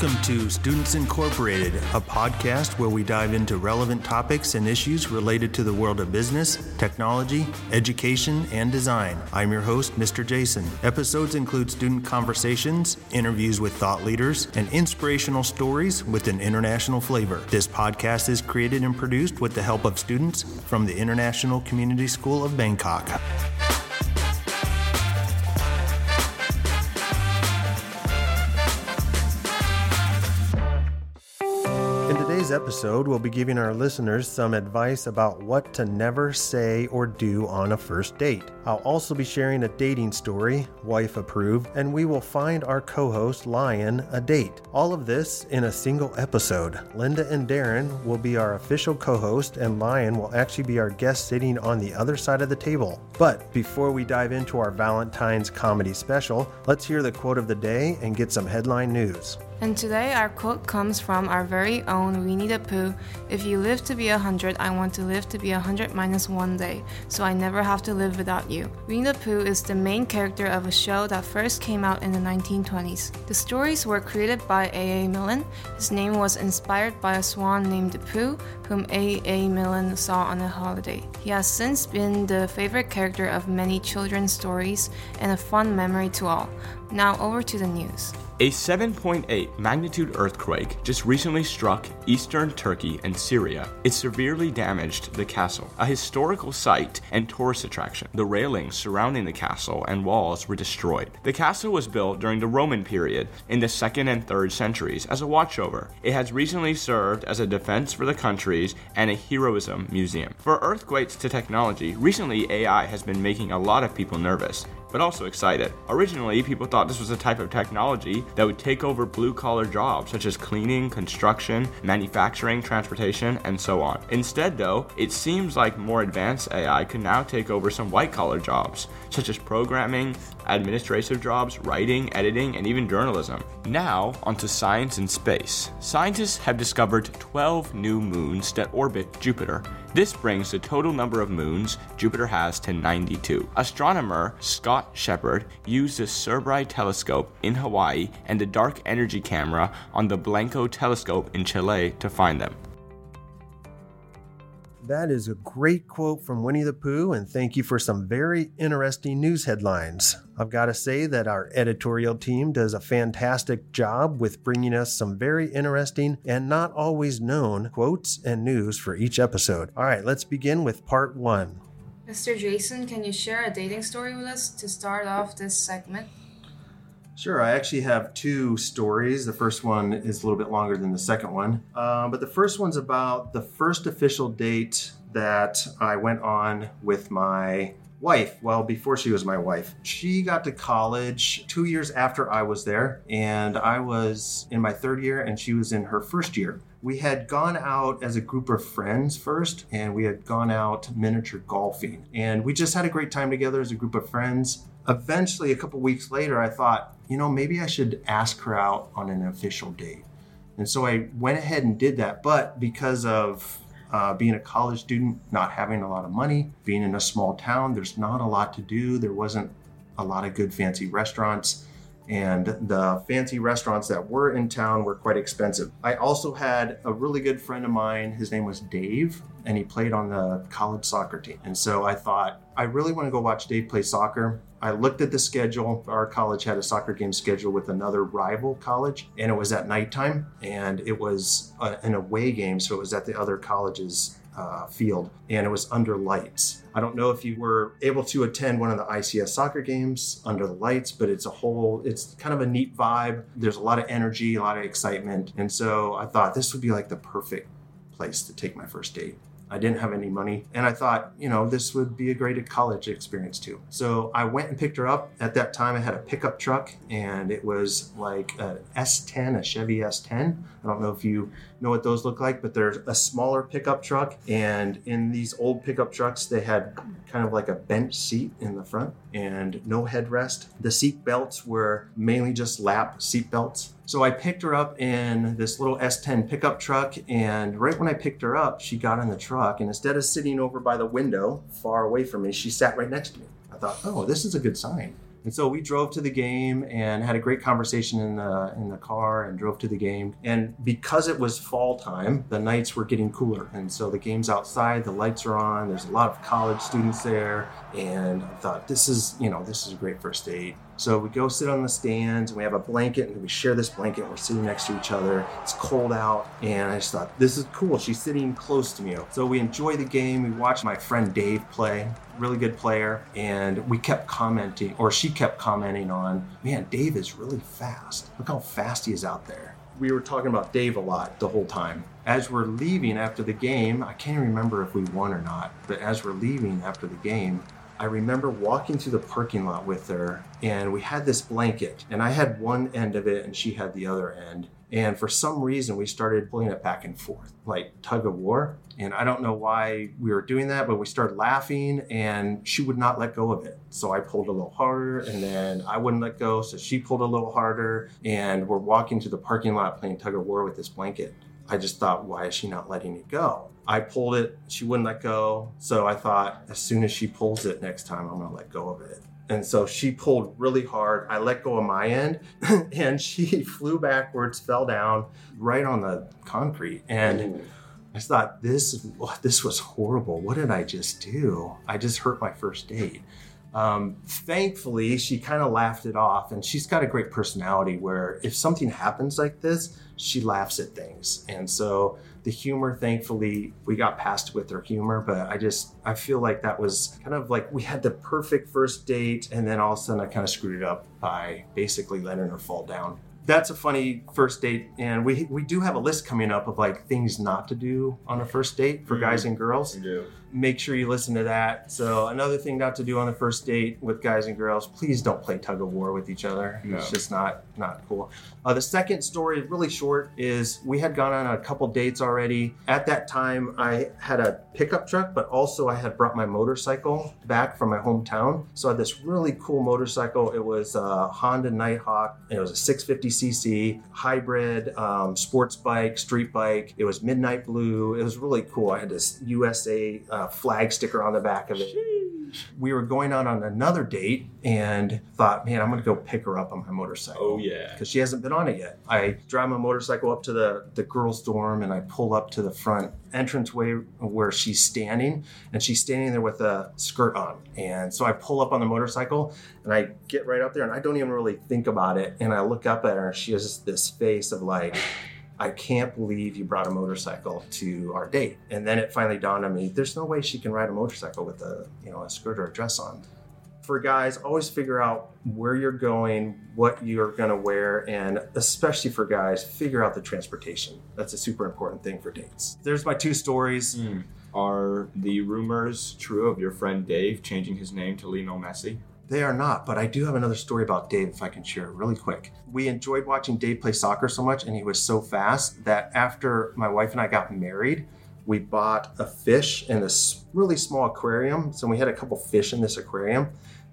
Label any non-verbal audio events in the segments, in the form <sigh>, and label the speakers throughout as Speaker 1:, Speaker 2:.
Speaker 1: Welcome to Students Incorporated, a podcast where we dive into relevant topics and issues related to the world of business, technology, education, and design. I'm your host, Mr. Jason. Episodes include student conversations, interviews with thought leaders, and inspirational stories with an international flavor. This podcast is created and produced with the help of students from the International Community School of Bangkok. Episode, we'll be giving our listeners some advice about what to never say or do on a first date. I'll also be sharing a dating story, wife approved, and we will find our co host, Lion, a date. All of this in a single episode. Linda and Darren will be our official co host, and Lion will actually be our guest sitting on the other side of the table. But before we dive into our Valentine's comedy special, let's hear the quote of the day and get some headline news.
Speaker 2: And today our quote comes from our very own Winnie the Pooh. If you live to be a hundred, I want to live to be a hundred minus one day, so I never have to live without you. Winnie the Pooh is the main character of a show that first came out in the 1920s. The stories were created by A.A. Milne. His name was inspired by a swan named Pooh, whom A.A. Milne saw on a holiday. He has since been the favorite character of many children's stories and a fun memory to all. Now over to the news.
Speaker 3: A 7.8 magnitude earthquake just recently struck eastern Turkey and Syria. It severely damaged the castle, a historical site and tourist attraction. The railings surrounding the castle and walls were destroyed. The castle was built during the Roman period in the 2nd and 3rd centuries as a watchover. It has recently served as a defense for the countries and a heroism museum. For earthquakes to technology, recently AI has been making a lot of people nervous but also excited. Originally, people thought this was a type of technology that would take over blue collar jobs such as cleaning, construction, manufacturing, transportation, and so on. Instead, though, it seems like more advanced AI could now take over some white collar jobs such as programming, administrative jobs, writing, editing, and even journalism. Now, onto science and space. Scientists have discovered 12 new moons that orbit Jupiter. This brings the total number of moons Jupiter has to 92. Astronomer Scott Sheppard used the Subaru telescope in Hawaii and the Dark Energy camera on the Blanco telescope in Chile to find them.
Speaker 1: That is a great quote from Winnie the Pooh, and thank you for some very interesting news headlines. I've got to say that our editorial team does a fantastic job with bringing us some very interesting and not always known quotes and news for each episode. All right, let's begin with part one.
Speaker 2: Mr. Jason, can you share a dating story with us to start off this segment?
Speaker 1: Sure, I actually have two stories. The first one is a little bit longer than the second one. Uh, but the first one's about the first official date that I went on with my wife. Well, before she was my wife, she got to college two years after I was there, and I was in my third year, and she was in her first year. We had gone out as a group of friends first, and we had gone out miniature golfing, and we just had a great time together as a group of friends. Eventually, a couple weeks later, I thought, you know, maybe I should ask her out on an official date. And so I went ahead and did that. But because of uh, being a college student, not having a lot of money, being in a small town, there's not a lot to do. There wasn't a lot of good fancy restaurants. And the fancy restaurants that were in town were quite expensive. I also had a really good friend of mine. His name was Dave, and he played on the college soccer team. And so I thought, I really want to go watch Dave play soccer. I looked at the schedule. Our college had a soccer game scheduled with another rival college, and it was at nighttime, and it was a, an away game, so it was at the other college's uh, field, and it was under lights. I don't know if you were able to attend one of the ICS soccer games under the lights, but it's a whole, it's kind of a neat vibe. There's a lot of energy, a lot of excitement, and so I thought this would be like the perfect place to take my first date. I didn't have any money. And I thought, you know, this would be a great college experience too. So I went and picked her up. At that time, I had a pickup truck and it was like a S10, a Chevy S10. I don't know if you know what those look like, but they're a smaller pickup truck. And in these old pickup trucks, they had kind of like a bench seat in the front and no headrest. The seat belts were mainly just lap seat belts. So I picked her up in this little S10 pickup truck, and right when I picked her up, she got in the truck, and instead of sitting over by the window far away from me, she sat right next to me. I thought, oh, this is a good sign. And so we drove to the game and had a great conversation in the in the car and drove to the game. And because it was fall time, the nights were getting cooler. And so the game's outside, the lights are on, there's a lot of college students there. And I thought, this is, you know, this is a great first date. So we go sit on the stands and we have a blanket and we share this blanket. And We're sitting next to each other. It's cold out. And I just thought, this is cool. She's sitting close to me. So we enjoy the game. We watch my friend Dave play, really good player. And we kept commenting, or she kept commenting on, man, Dave is really fast. Look how fast he is out there. We were talking about Dave a lot the whole time. As we're leaving after the game, I can't remember if we won or not, but as we're leaving after the game, I remember walking through the parking lot with her, and we had this blanket, and I had one end of it, and she had the other end. And for some reason, we started pulling it back and forth, like tug of war. And I don't know why we were doing that, but we started laughing, and she would not let go of it. So I pulled a little harder, and then I wouldn't let go. So she pulled a little harder, and we're walking to the parking lot playing tug of war with this blanket. I just thought, why is she not letting it go? I pulled it, she wouldn't let go. So I thought, as soon as she pulls it next time, I'm gonna let go of it. And so she pulled really hard. I let go of my end, <laughs> and she <laughs> flew backwards, fell down right on the concrete. And I thought, this, <laughs> this was horrible. What did I just do? I just hurt my first date. Um, thankfully, she kind of laughed it off, and she's got a great personality where if something happens like this, she laughs at things. And so the humor, thankfully, we got past with her humor, but I just, I feel like that was kind of like we had the perfect first date, and then all of a sudden I kind of screwed it up by basically letting her fall down. That's a funny first date, and we we do have a list coming up of like things not to do on a first date for guys and girls.
Speaker 3: We do.
Speaker 1: Make sure you listen to that. So another thing not to do on the first date with guys and girls: please don't play tug of war with each other.
Speaker 3: No.
Speaker 1: It's just not not cool. Uh, the second story, really short, is we had gone on a couple dates already. At that time, I had a pickup truck, but also I had brought my motorcycle back from my hometown. So I had this really cool motorcycle. It was a Honda Nighthawk. and It was a 650cc hybrid um, sports bike, street bike. It was midnight blue. It was really cool. I had this USA uh, Uh, flag sticker on the back of it we were going out on another date and thought, man, I'm going to go pick her up on my motorcycle.
Speaker 3: Oh, yeah.
Speaker 1: Because she hasn't been on it yet. I drive my motorcycle up to the, the girls' dorm and I pull up to the front entranceway where she's standing and she's standing there with a skirt on. And so I pull up on the motorcycle and I get right up there and I don't even really think about it. And I look up at her and she has this face of like, I can't believe you brought a motorcycle to our date. And then it finally dawned on me, there's no way she can ride a motorcycle with a, you know, a skirt or a dress on. For guys, always figure out where you're going, what you're going to wear, and especially for guys, figure out the transportation. That's a super important thing for dates. There's my two stories.
Speaker 3: Hmm. Are the rumors true of your friend Dave changing his name to Lionel Messi?
Speaker 1: They are not, but I do have another story about Dave if I can share it really quick. We enjoyed watching Dave play soccer so much, and he was so fast that after my wife and I got married, we bought a fish in this really small aquarium. So we had a couple fish in this aquarium,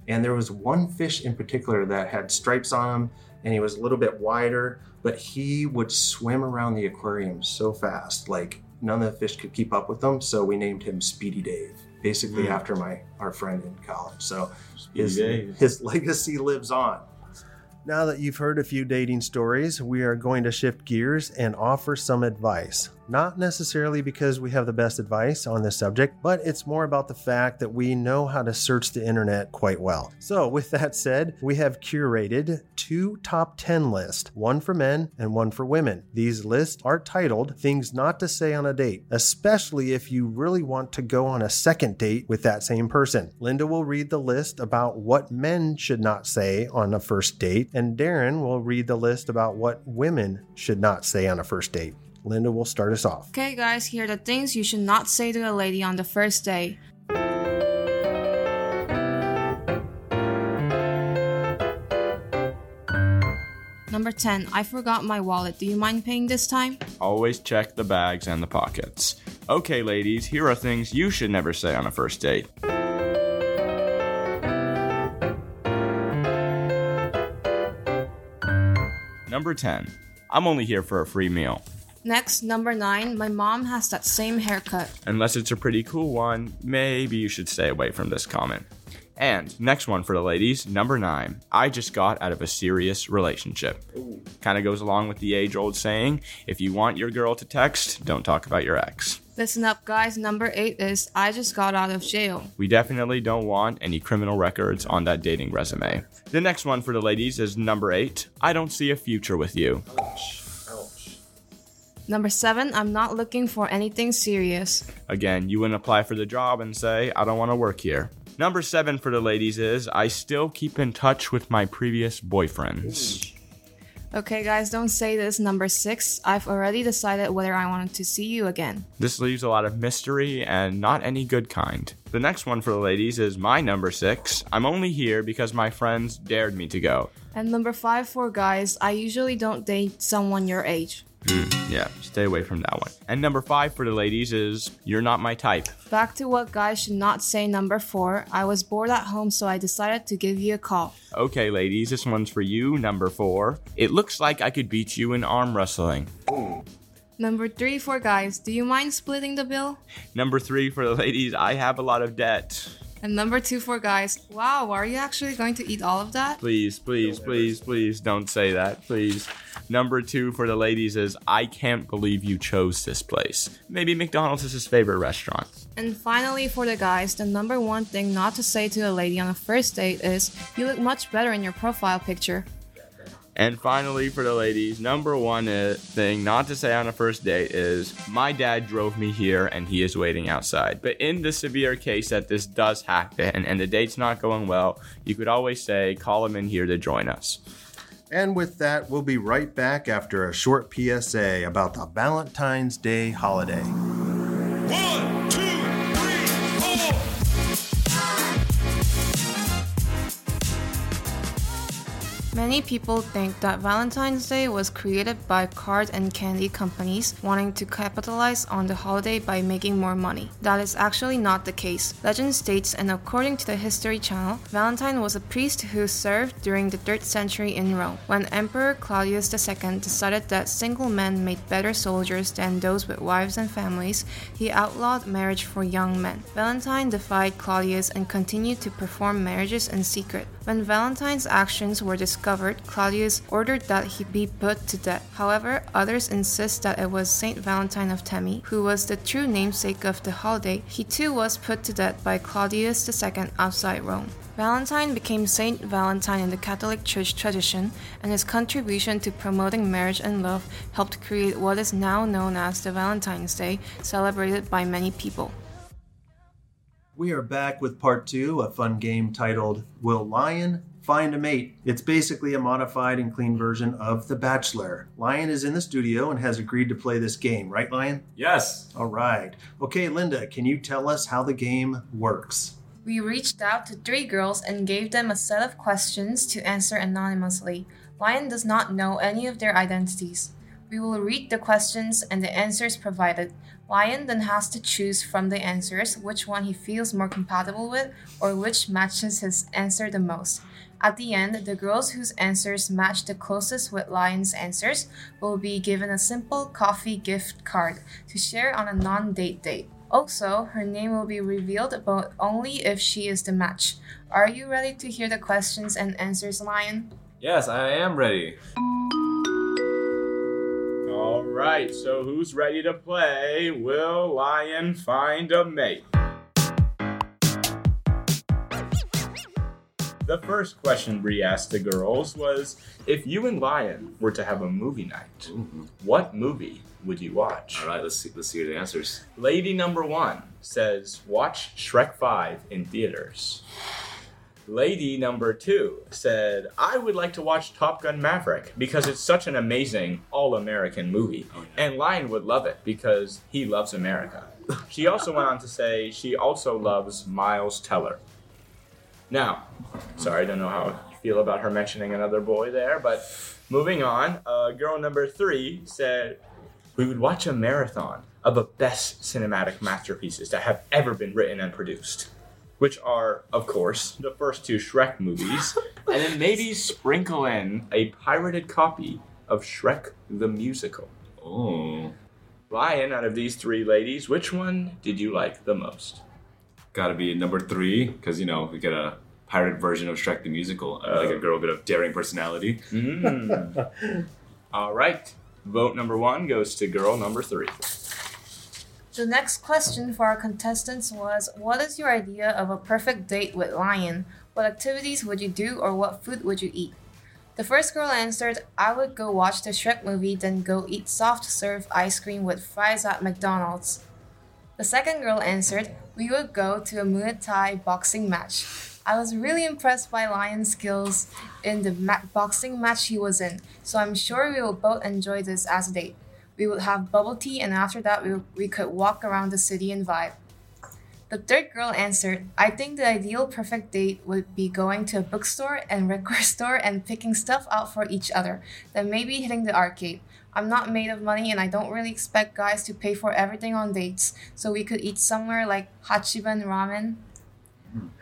Speaker 1: and there was one fish in particular that had stripes on him, and he was a little bit wider, but he would swim around the aquarium so fast, like none of the fish could keep up with him. So we named him Speedy Dave, basically
Speaker 3: Mm.
Speaker 1: after my our friend in college. So his, his legacy lives on. Now that you've heard a few dating stories, we are going to shift gears and offer some advice. Not necessarily because we have the best advice on this subject, but it's more about the fact that we know how to search the internet quite well. So, with that said, we have curated two top 10 lists, one for men and one for women. These lists are titled Things Not to Say on a Date, especially if you really want to go on a second date with that same person. Linda will read the list about what men should not say on a first date, and Darren will read the list about what women should not say on a first date. Linda will start us off.
Speaker 2: Okay, guys, here are the things you should not say to a lady on the first day. Number 10. I forgot my wallet. Do you mind paying this time?
Speaker 3: Always check the bags and the pockets. Okay, ladies, here are things you should never say on a first date. Number 10. I'm only here for a free meal.
Speaker 2: Next, number 9. My mom has that same haircut.
Speaker 3: Unless it's a pretty cool one, maybe you should stay away from this comment. And next one for the ladies, number nine. I just got out of a serious relationship. Kind of goes along with the age old saying if you want your girl to text, don't talk about your ex.
Speaker 2: Listen up, guys. Number eight is I just got out of jail.
Speaker 3: We definitely don't want any criminal records on that dating resume. The next one for the ladies is number eight. I don't see a future with you.
Speaker 2: Number seven, I'm not looking for anything serious.
Speaker 3: Again, you wouldn't apply for the job and say, I don't want to work here. Number seven for the ladies is I still keep in touch with my previous boyfriends.
Speaker 2: Okay, guys, don't say this. Number six, I've already decided whether I wanted to see you again.
Speaker 3: This leaves a lot of mystery and not any good kind. The next one for the ladies is my number six. I'm only here because my friends dared me to go.
Speaker 2: And number five for guys, I usually don't date someone your age.
Speaker 3: Hmm, yeah, stay away from that one. And number five for the ladies is you're not my type.
Speaker 2: Back to what guys should not say. Number four, I was bored at home, so I decided to give you a call.
Speaker 3: Okay, ladies, this one's for you. Number four. It looks like I could beat you in arm wrestling.
Speaker 2: Number three for guys, do you mind splitting the bill?
Speaker 3: Number three for the ladies, I have a lot of debt.
Speaker 2: And number two for guys, wow, are you actually going to eat all of that?
Speaker 3: Please, please, please, please don't say that, please. Number two for the ladies is I can't believe you chose this place. Maybe McDonald's is his favorite restaurant.
Speaker 2: And finally, for the guys, the number one thing not to say to a lady on a first date is, you look much better in your profile picture.
Speaker 3: And finally, for the ladies, number one uh, thing not to say on a first date is my dad drove me here and he is waiting outside. But in the severe case that this does happen and the date's not going well, you could always say, call him in here to join us.
Speaker 1: And with that, we'll be right back after a short PSA about the Valentine's Day holiday.
Speaker 2: Many people think that Valentine's Day was created by card and candy companies wanting to capitalize on the holiday by making more money. That is actually not the case. Legend states, and according to the History Channel, Valentine was a priest who served during the 3rd century in Rome. When Emperor Claudius II decided that single men made better soldiers than those with wives and families, he outlawed marriage for young men. Valentine defied Claudius and continued to perform marriages in secret. When Valentine's actions were discovered, Claudius ordered that he be put to death. However, others insist that it was Saint Valentine of Terni, who was the true namesake of the holiday. He too was put to death by Claudius II outside Rome. Valentine became Saint Valentine in the Catholic Church tradition, and his contribution to promoting marriage and love helped create what is now known as the Valentine's Day, celebrated by many people.
Speaker 1: We are back with part two, a fun game titled Will Lion Find a Mate? It's basically a modified and clean version of The Bachelor. Lion is in the studio and has agreed to play this game, right, Lion?
Speaker 4: Yes.
Speaker 1: All right. Okay, Linda, can you tell us how the game works?
Speaker 2: We reached out to three girls and gave them a set of questions to answer anonymously. Lion does not know any of their identities. We will read the questions and the answers provided. Lion then has to choose from the answers which one he feels more compatible with or which matches his answer the most. At the end, the girls whose answers match the closest with Lion's answers will be given a simple coffee gift card to share on a non date date. Also, her name will be revealed, but only if she is the match. Are you ready to hear the questions and answers, Lion?
Speaker 4: Yes, I am ready.
Speaker 3: Right, so who's ready to play? Will Lion find a mate? The first question Bree asked the girls was if you and Lion were to have a movie night, mm-hmm. what movie would you watch?
Speaker 4: All right, let's see. Let's see the answers.
Speaker 3: Lady number one says, watch Shrek 5 in theaters. Lady number two said, I would like to watch Top Gun Maverick because it's such an amazing all American movie. And Lion would love it because he loves America. She also went on to say she also loves Miles Teller. Now, sorry, I don't know how you feel about her mentioning another boy there, but moving on, uh, girl number three said, we would watch a marathon of the best cinematic masterpieces that have ever been written and produced, which are, of course, the first two Shrek movies, <laughs> and then maybe sprinkle in a pirated copy of Shrek the Musical.
Speaker 4: Oh,
Speaker 3: Lion, out of these three ladies, which one did you like the most?
Speaker 4: gotta be number three because you know we get a pirate version of Shrek the Musical. Uh, like a girl, bit of daring personality.
Speaker 3: Mm. <laughs> All right. Vote number one goes to girl number three.
Speaker 2: The next question for our contestants was What is your idea of a perfect date with Lion? What activities would you do or what food would you eat? The first girl answered, I would go watch the Shrek movie, then go eat soft serve ice cream with fries at McDonald's. The second girl answered, We would go to a Muay Thai boxing match. I was really impressed by Lion's skills in the ma- boxing match he was in, so I'm sure we will both enjoy this as a date. We would have bubble tea, and after that, we, we could walk around the city and vibe. The third girl answered, I think the ideal perfect date would be going to a bookstore and <laughs> record store and picking stuff out for each other, then maybe hitting the arcade. I'm not made of money and I don't really expect guys to pay for everything on dates, so we could eat somewhere like Hachiban Ramen.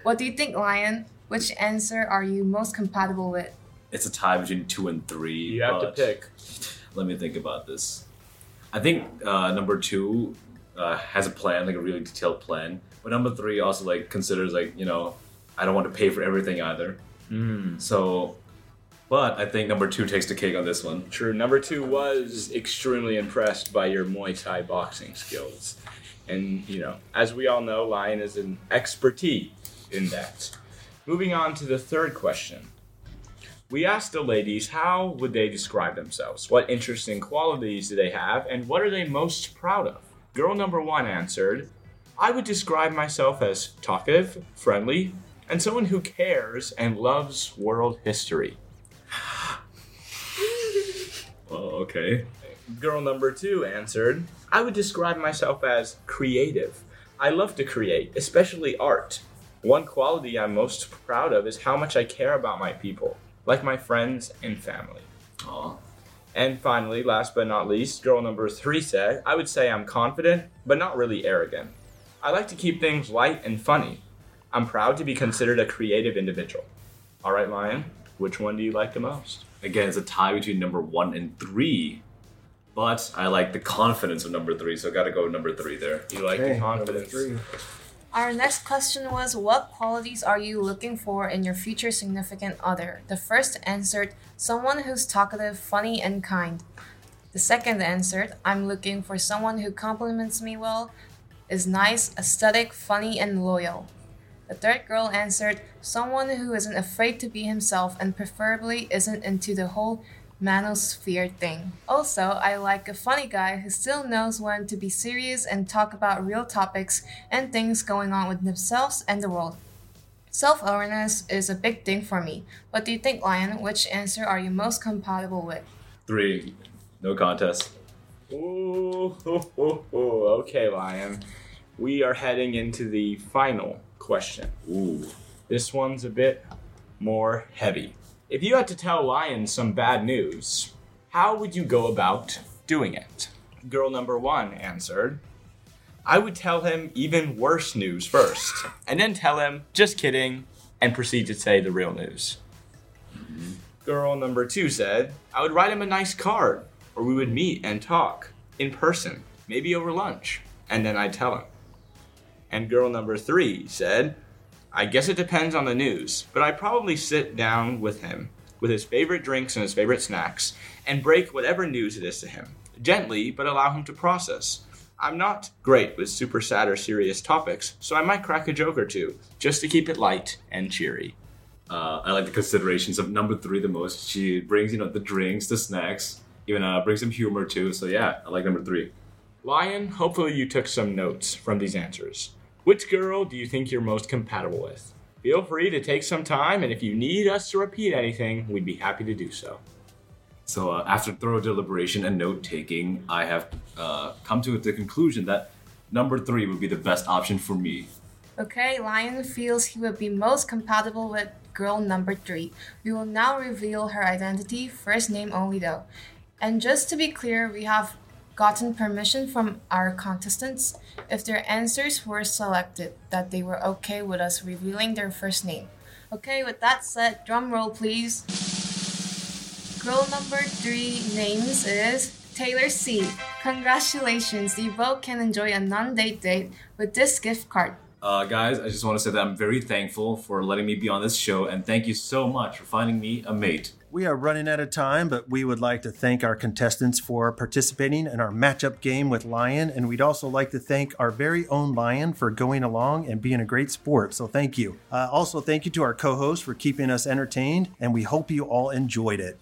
Speaker 2: What do you think, Lion? Which answer are you most compatible with?
Speaker 4: It's a tie between two and three.
Speaker 3: You have to pick. <laughs>
Speaker 4: Let me think about this. I think uh, number two uh, has a plan, like a really detailed plan. But number three also like considers like you know, I don't want to pay for everything either.
Speaker 3: Mm.
Speaker 4: So, but I think number two takes the cake on this one.
Speaker 3: True. Number two was extremely impressed by your Muay Thai boxing skills. And, you know, as we all know, Lion is an expertise in that. Moving on to the third question. We asked the ladies how would they describe themselves? What interesting qualities do they have? And what are they most proud of? Girl number one answered, I would describe myself as talkative, friendly, and someone who cares and loves world history. <laughs>
Speaker 4: Oh, okay.
Speaker 3: Girl number two answered, I would describe myself as creative. I love to create, especially art. One quality I'm most proud of is how much I care about my people, like my friends and family.
Speaker 4: Aw.
Speaker 3: And finally, last but not least, girl number three said, I would say I'm confident, but not really arrogant. I like to keep things light and funny. I'm proud to be considered a creative individual. All right, Lion, which one do you like the most?
Speaker 4: Again, it's a tie between number one and three. But I like the confidence of number three, so I gotta go with number three there.
Speaker 3: You like
Speaker 1: Okay,
Speaker 3: the
Speaker 1: number
Speaker 3: confidence.
Speaker 2: Our next question was What qualities are you looking for in your future significant other? The first answered Someone who's talkative, funny, and kind. The second answered I'm looking for someone who compliments me well, is nice, aesthetic, funny, and loyal. The third girl answered Someone who isn't afraid to be himself and preferably isn't into the whole manosphere thing. Also, I like a funny guy who still knows when to be serious and talk about real topics and things going on with themselves and the world. Self awareness is a big thing for me. What do you think, Lion? Which answer are you most compatible with?
Speaker 4: Three, no contest.
Speaker 3: Ooh, ooh, ooh, ooh. okay, Lion. We are heading into the final question.
Speaker 4: Ooh.
Speaker 3: This one's a bit more heavy. If you had to tell Lion some bad news, how would you go about doing it? Girl number one answered, I would tell him even worse news first, and then tell him, just kidding, and proceed to say the real news. Girl number two said, I would write him a nice card, or we would meet and talk in person, maybe over lunch, and then I'd tell him. And girl number three said, I guess it depends on the news, but I'd probably sit down with him with his favorite drinks and his favorite snacks and break whatever news it is to him. Gently, but allow him to process. I'm not great with super sad or serious topics, so I might crack a joke or two, just to keep it light and cheery.
Speaker 4: Uh, I like the considerations of number three the most. She brings, you know, the drinks, the snacks, even uh, brings some humor too. So yeah, I like number three.
Speaker 3: Lion, hopefully you took some notes from these answers. Which girl do you think you're most compatible with? Feel free to take some time, and if you need us to repeat anything, we'd be happy to do so.
Speaker 4: So uh, after thorough deliberation and note taking, I have uh, come to the conclusion that number three would be the best option for me.
Speaker 2: Okay, Lion feels he would be most compatible with girl number three. We will now reveal her identity, first name only though. And just to be clear, we have gotten permission from our contestants if their answers were selected that they were okay with us revealing their first name. Okay, with that said, drum roll please. Girl number three names is Taylor C. Congratulations, you both can enjoy a non-date date with this gift card.
Speaker 4: Uh, guys, I just want to say that I'm very thankful for letting me be on this show, and thank you so much for finding me a mate.
Speaker 1: We are running out of time, but we would like to thank our contestants for participating in our matchup game with Lion. And we'd also like to thank our very own Lion for going along and being a great sport. So thank you. Uh, also, thank you to our co host for keeping us entertained. And we hope you all enjoyed it.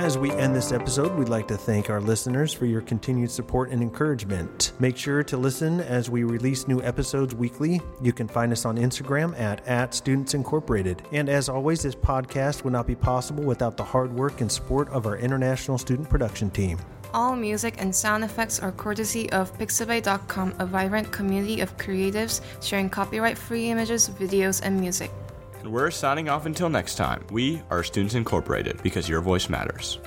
Speaker 1: As we end this episode, we'd like to thank our listeners for your continued support and encouragement. Make sure to listen as we release new episodes weekly. You can find us on Instagram at, at Students Incorporated. And as always, this podcast would not be possible without the hard work and support of our international student production team.
Speaker 2: All music and sound effects are courtesy of Pixabay.com, a vibrant community of creatives sharing copyright free images, videos, and music.
Speaker 3: And we're signing off until next time. We are Students Incorporated because your voice matters.